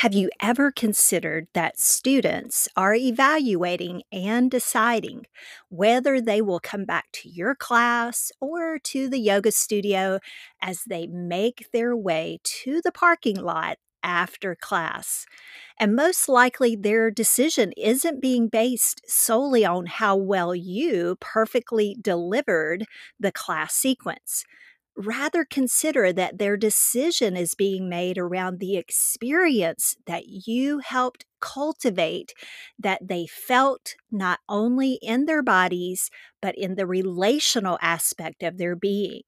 Have you ever considered that students are evaluating and deciding whether they will come back to your class or to the yoga studio as they make their way to the parking lot after class? And most likely, their decision isn't being based solely on how well you perfectly delivered the class sequence rather consider that their decision is being made around the experience that you helped cultivate, that they felt not only in their bodies, but in the relational aspect of their being.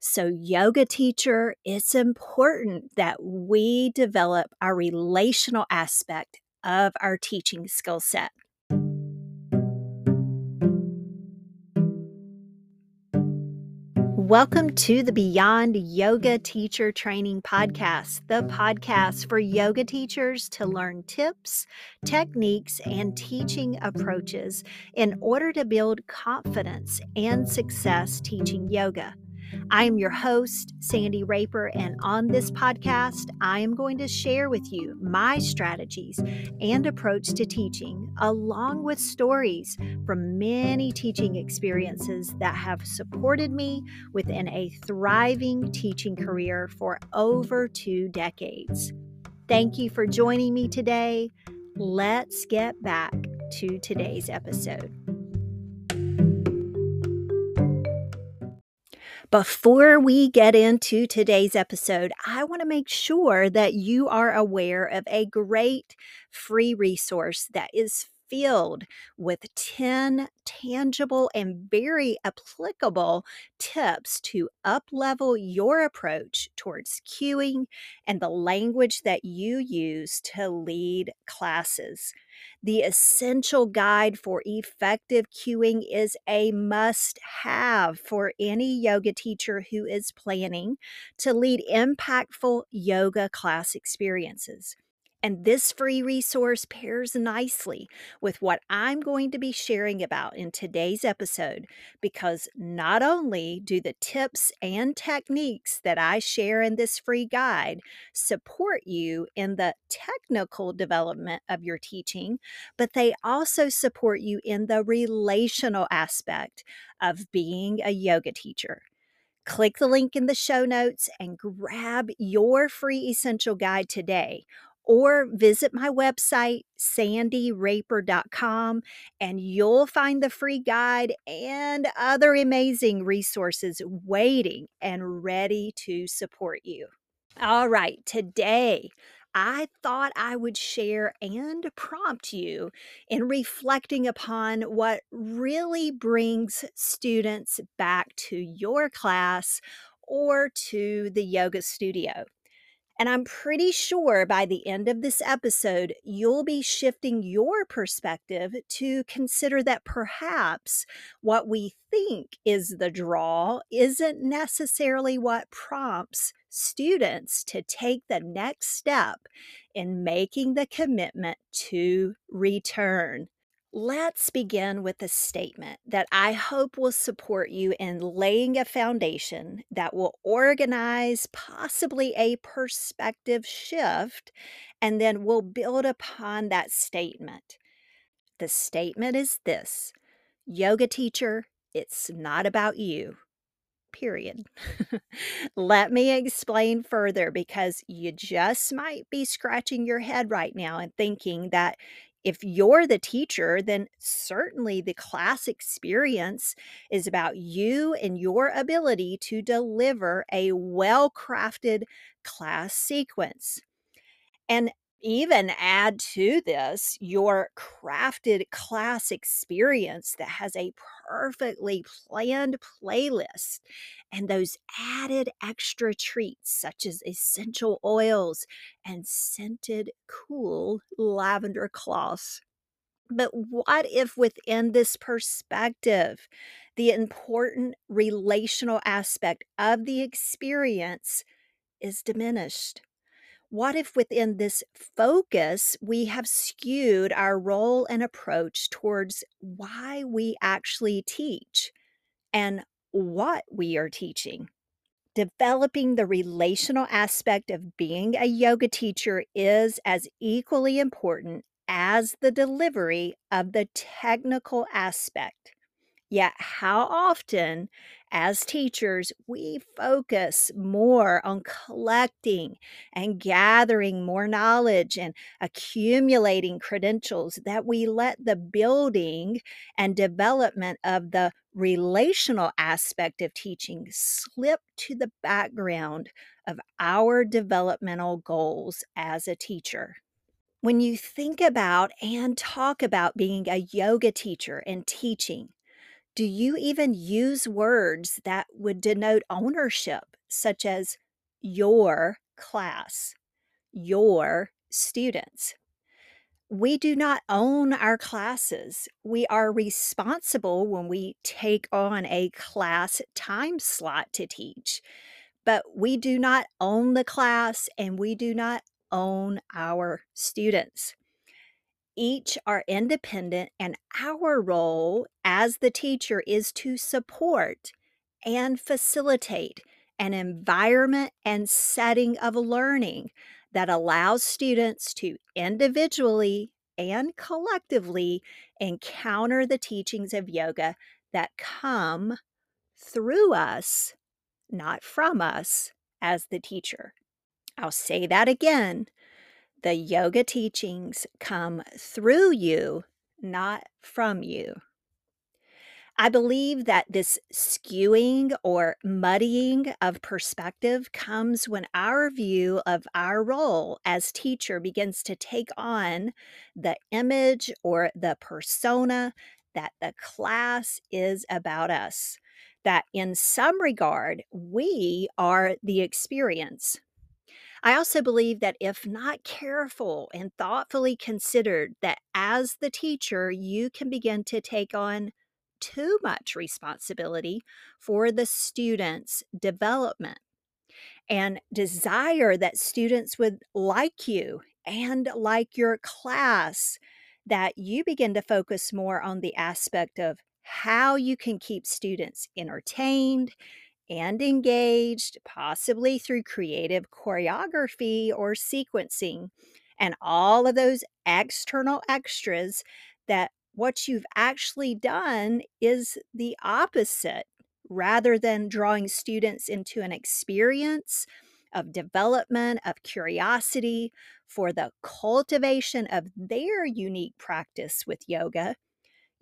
So, yoga teacher, it's important that we develop our relational aspect of our teaching skill set. Welcome to the Beyond Yoga Teacher Training Podcast, the podcast for yoga teachers to learn tips, techniques, and teaching approaches in order to build confidence and success teaching yoga. I am your host, Sandy Raper, and on this podcast, I am going to share with you my strategies and approach to teaching, along with stories from many teaching experiences that have supported me within a thriving teaching career for over two decades. Thank you for joining me today. Let's get back to today's episode. Before we get into today's episode, I want to make sure that you are aware of a great free resource that is filled with 10 tangible and very applicable tips to uplevel your approach towards cueing and the language that you use to lead classes. The essential guide for effective cueing is a must have for any yoga teacher who is planning to lead impactful yoga class experiences. And this free resource pairs nicely with what I'm going to be sharing about in today's episode because not only do the tips and techniques that I share in this free guide support you in the technical development of your teaching, but they also support you in the relational aspect of being a yoga teacher. Click the link in the show notes and grab your free essential guide today or visit my website, sandyraper.com, and you'll find the free guide and other amazing resources waiting and ready to support you. All right, today I thought I would share and prompt you in reflecting upon what really brings students back to your class or to the yoga studio. And I'm pretty sure by the end of this episode, you'll be shifting your perspective to consider that perhaps what we think is the draw isn't necessarily what prompts students to take the next step in making the commitment to return. Let's begin with a statement that I hope will support you in laying a foundation that will organize possibly a perspective shift, and then we'll build upon that statement. The statement is this Yoga teacher, it's not about you. Period. Let me explain further because you just might be scratching your head right now and thinking that if you're the teacher, then certainly the class experience is about you and your ability to deliver a well crafted class sequence. And even add to this your crafted class experience that has a perfectly planned playlist and those added extra treats such as essential oils and scented cool lavender cloths. But what if within this perspective, the important relational aspect of the experience is diminished? What if within this focus, we have skewed our role and approach towards why we actually teach and what we are teaching? Developing the relational aspect of being a yoga teacher is as equally important as the delivery of the technical aspect. Yet, how often, as teachers, we focus more on collecting and gathering more knowledge and accumulating credentials that we let the building and development of the relational aspect of teaching slip to the background of our developmental goals as a teacher. When you think about and talk about being a yoga teacher and teaching, do you even use words that would denote ownership, such as your class, your students? We do not own our classes. We are responsible when we take on a class time slot to teach, but we do not own the class and we do not own our students each are independent, and our role as the teacher is to support and facilitate an environment and setting of learning that allows students to individually and collectively encounter the teachings of yoga that come through us, not from us, as the teacher. I'll say that again. The yoga teachings come through you, not from you. I believe that this skewing or muddying of perspective comes when our view of our role as teacher begins to take on the image or the persona that the class is about us. That in some regard, we are the experience. I also believe that if not careful and thoughtfully considered, that as the teacher, you can begin to take on too much responsibility for the student's development and desire that students would like you and like your class, that you begin to focus more on the aspect of how you can keep students entertained and engaged, possibly through creative choreography or sequencing, and all of those external extras that what you've actually done is the opposite. Rather than drawing students into an experience of development, of curiosity for the cultivation of their unique practice with yoga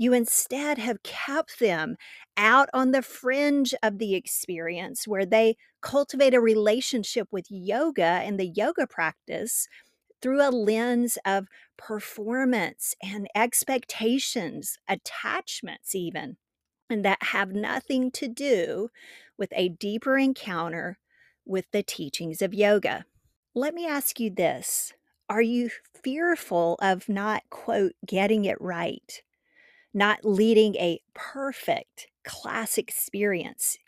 you instead have kept them out on the fringe of the experience where they cultivate a relationship with yoga and the yoga practice through a lens of performance and expectations, attachments, even, and that have nothing to do with a deeper encounter with the teachings of yoga. Let me ask you this Are you fearful of not, quote, getting it right? Not leading a perfect class experience?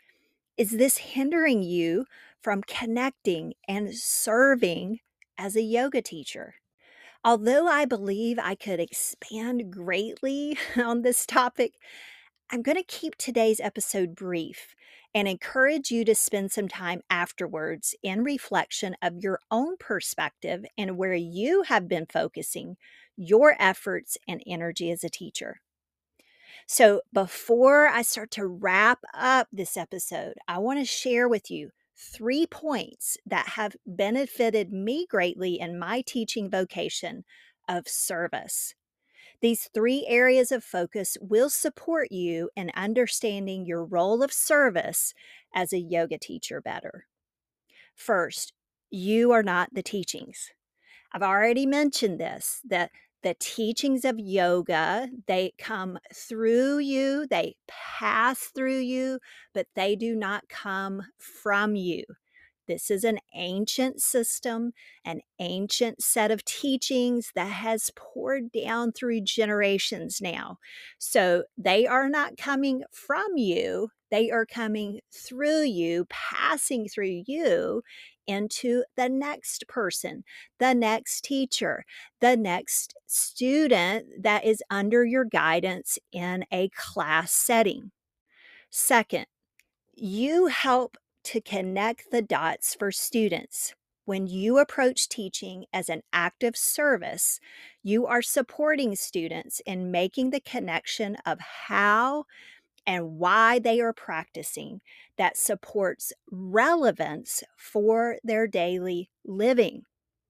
Is this hindering you from connecting and serving as a yoga teacher? Although I believe I could expand greatly on this topic, I'm going to keep today's episode brief and encourage you to spend some time afterwards in reflection of your own perspective and where you have been focusing your efforts and energy as a teacher. So, before I start to wrap up this episode, I want to share with you three points that have benefited me greatly in my teaching vocation of service. These three areas of focus will support you in understanding your role of service as a yoga teacher better. First, you are not the teachings. I've already mentioned this that the teachings of yoga they come through you they pass through you but they do not come from you this is an ancient system, an ancient set of teachings that has poured down through generations now. So they are not coming from you, they are coming through you, passing through you into the next person, the next teacher, the next student that is under your guidance in a class setting. Second, you help to connect the dots for students. When you approach teaching as an active service, you are supporting students in making the connection of how and why they are practicing that supports relevance for their daily living.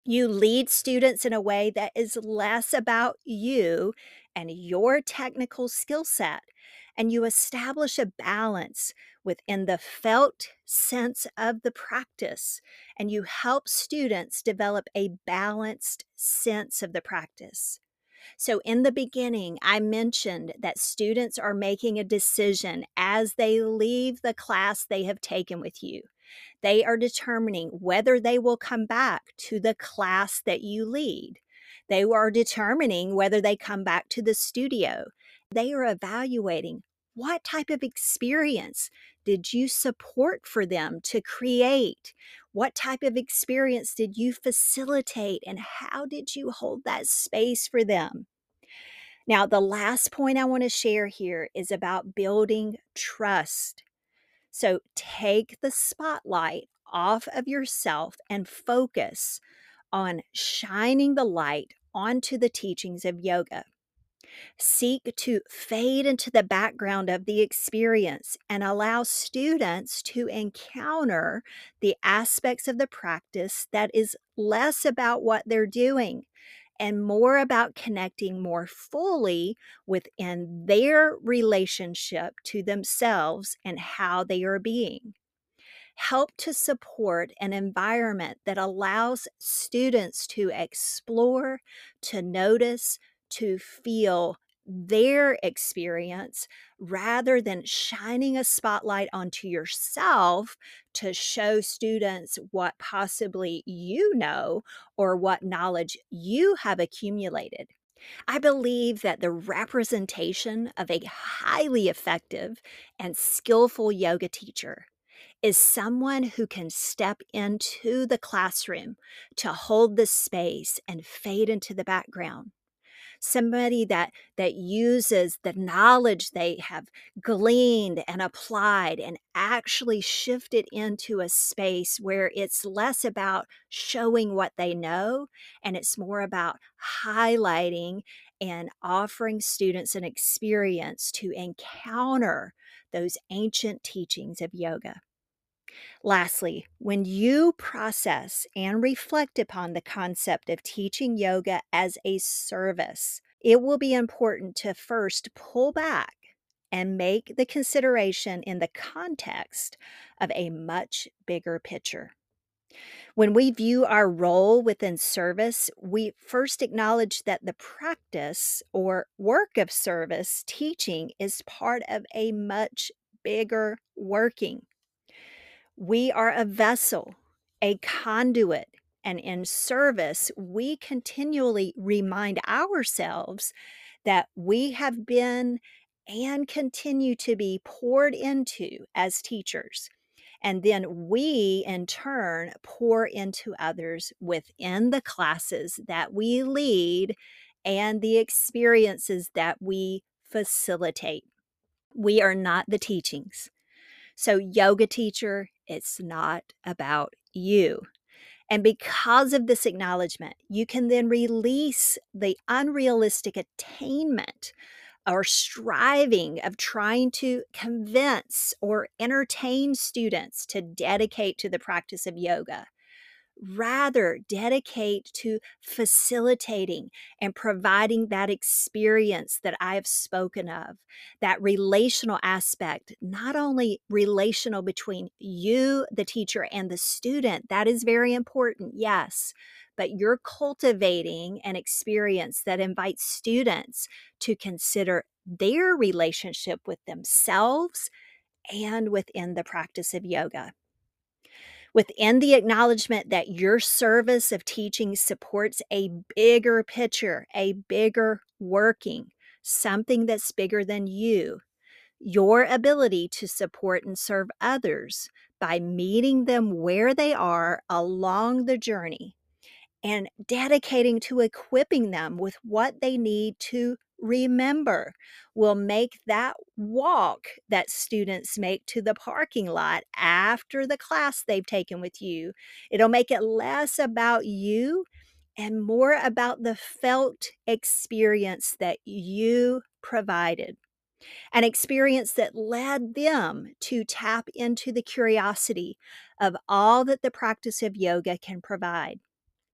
You lead students in a way that is less about you and your technical skill set, and you establish a balance within the felt sense of the practice, and you help students develop a balanced sense of the practice. So, in the beginning, I mentioned that students are making a decision as they leave the class they have taken with you. They are determining whether they will come back to the class that you lead. They are determining whether they come back to the studio. They are evaluating what type of experience did you support for them to create? What type of experience did you facilitate? And how did you hold that space for them? Now, the last point I want to share here is about building trust. So take the spotlight off of yourself and focus on shining the light onto the teachings of yoga. Seek to fade into the background of the experience and allow students to encounter the aspects of the practice that is less about what they're doing and more about connecting more fully within their relationship to themselves and how they are being. Help to support an environment that allows students to explore, to notice, to feel their experience rather than shining a spotlight onto yourself to show students what possibly you know or what knowledge you have accumulated. I believe that the representation of a highly effective and skillful yoga teacher is someone who can step into the classroom to hold the space and fade into the background somebody that that uses the knowledge they have gleaned and applied and actually shift it into a space where it's less about showing what they know and it's more about highlighting and offering students an experience to encounter those ancient teachings of yoga. Lastly, when you process and reflect upon the concept of teaching yoga as a service, it will be important to first pull back and make the consideration in the context of a much bigger picture. When we view our role within service, we first acknowledge that the practice or work of service teaching is part of a much bigger working. We are a vessel, a conduit, and in service, we continually remind ourselves that we have been and continue to be poured into as teachers. And then we, in turn, pour into others within the classes that we lead and the experiences that we facilitate. We are not the teachings. So, yoga teacher, it's not about you. And because of this acknowledgement, you can then release the unrealistic attainment or striving of trying to convince or entertain students to dedicate to the practice of yoga rather dedicate to facilitating and providing that experience that I have spoken of, that relational aspect, not only relational between you, the teacher, and the student, that is very important, yes. But you're cultivating an experience that invites students to consider their relationship with themselves and within the practice of yoga within the acknowledgement that your service of teaching supports a bigger picture, a bigger working, something that's bigger than you, your ability to support and serve others by meeting them where they are along the journey and dedicating to equipping them with what they need to remember will make that walk that students make to the parking lot after the class they've taken with you it'll make it less about you and more about the felt experience that you provided an experience that led them to tap into the curiosity of all that the practice of yoga can provide.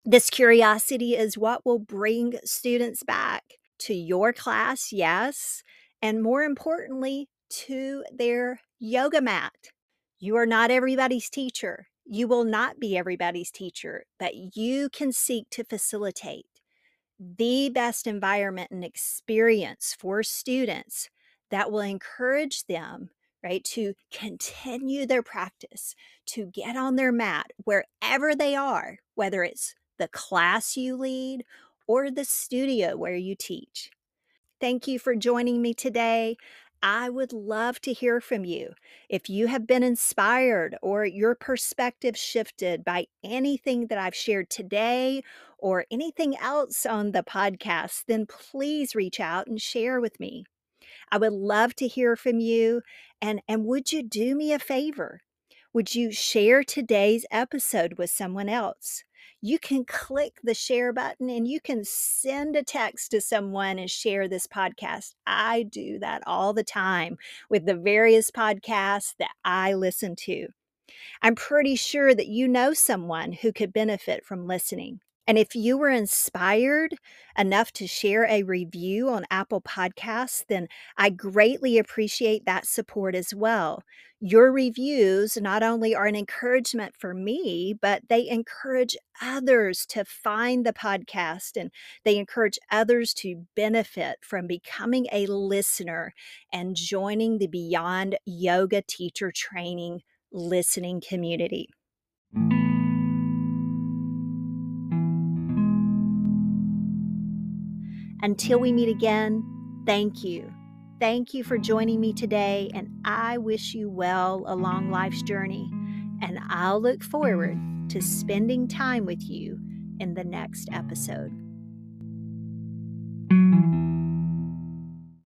This curiosity is what will bring students back to your class, yes, and more importantly, to their yoga mat. You are not everybody's teacher. You will not be everybody's teacher, but you can seek to facilitate the best environment and experience for students that will encourage them right to continue their practice to get on their mat wherever they are whether it's the class you lead or the studio where you teach thank you for joining me today I would love to hear from you. If you have been inspired or your perspective shifted by anything that I've shared today or anything else on the podcast, then please reach out and share with me. I would love to hear from you. And, and would you do me a favor? Would you share today's episode with someone else? You can click the share button and you can send a text to someone and share this podcast. I do that all the time with the various podcasts that I listen to. I'm pretty sure that you know someone who could benefit from listening. And if you were inspired enough to share a review on Apple Podcasts, then I greatly appreciate that support as well. Your reviews not only are an encouragement for me, but they encourage others to find the podcast and they encourage others to benefit from becoming a listener and joining the Beyond Yoga Teacher Training listening community. Until we meet again, thank you. Thank you for joining me today, and I wish you well along life's journey. And I'll look forward to spending time with you in the next episode.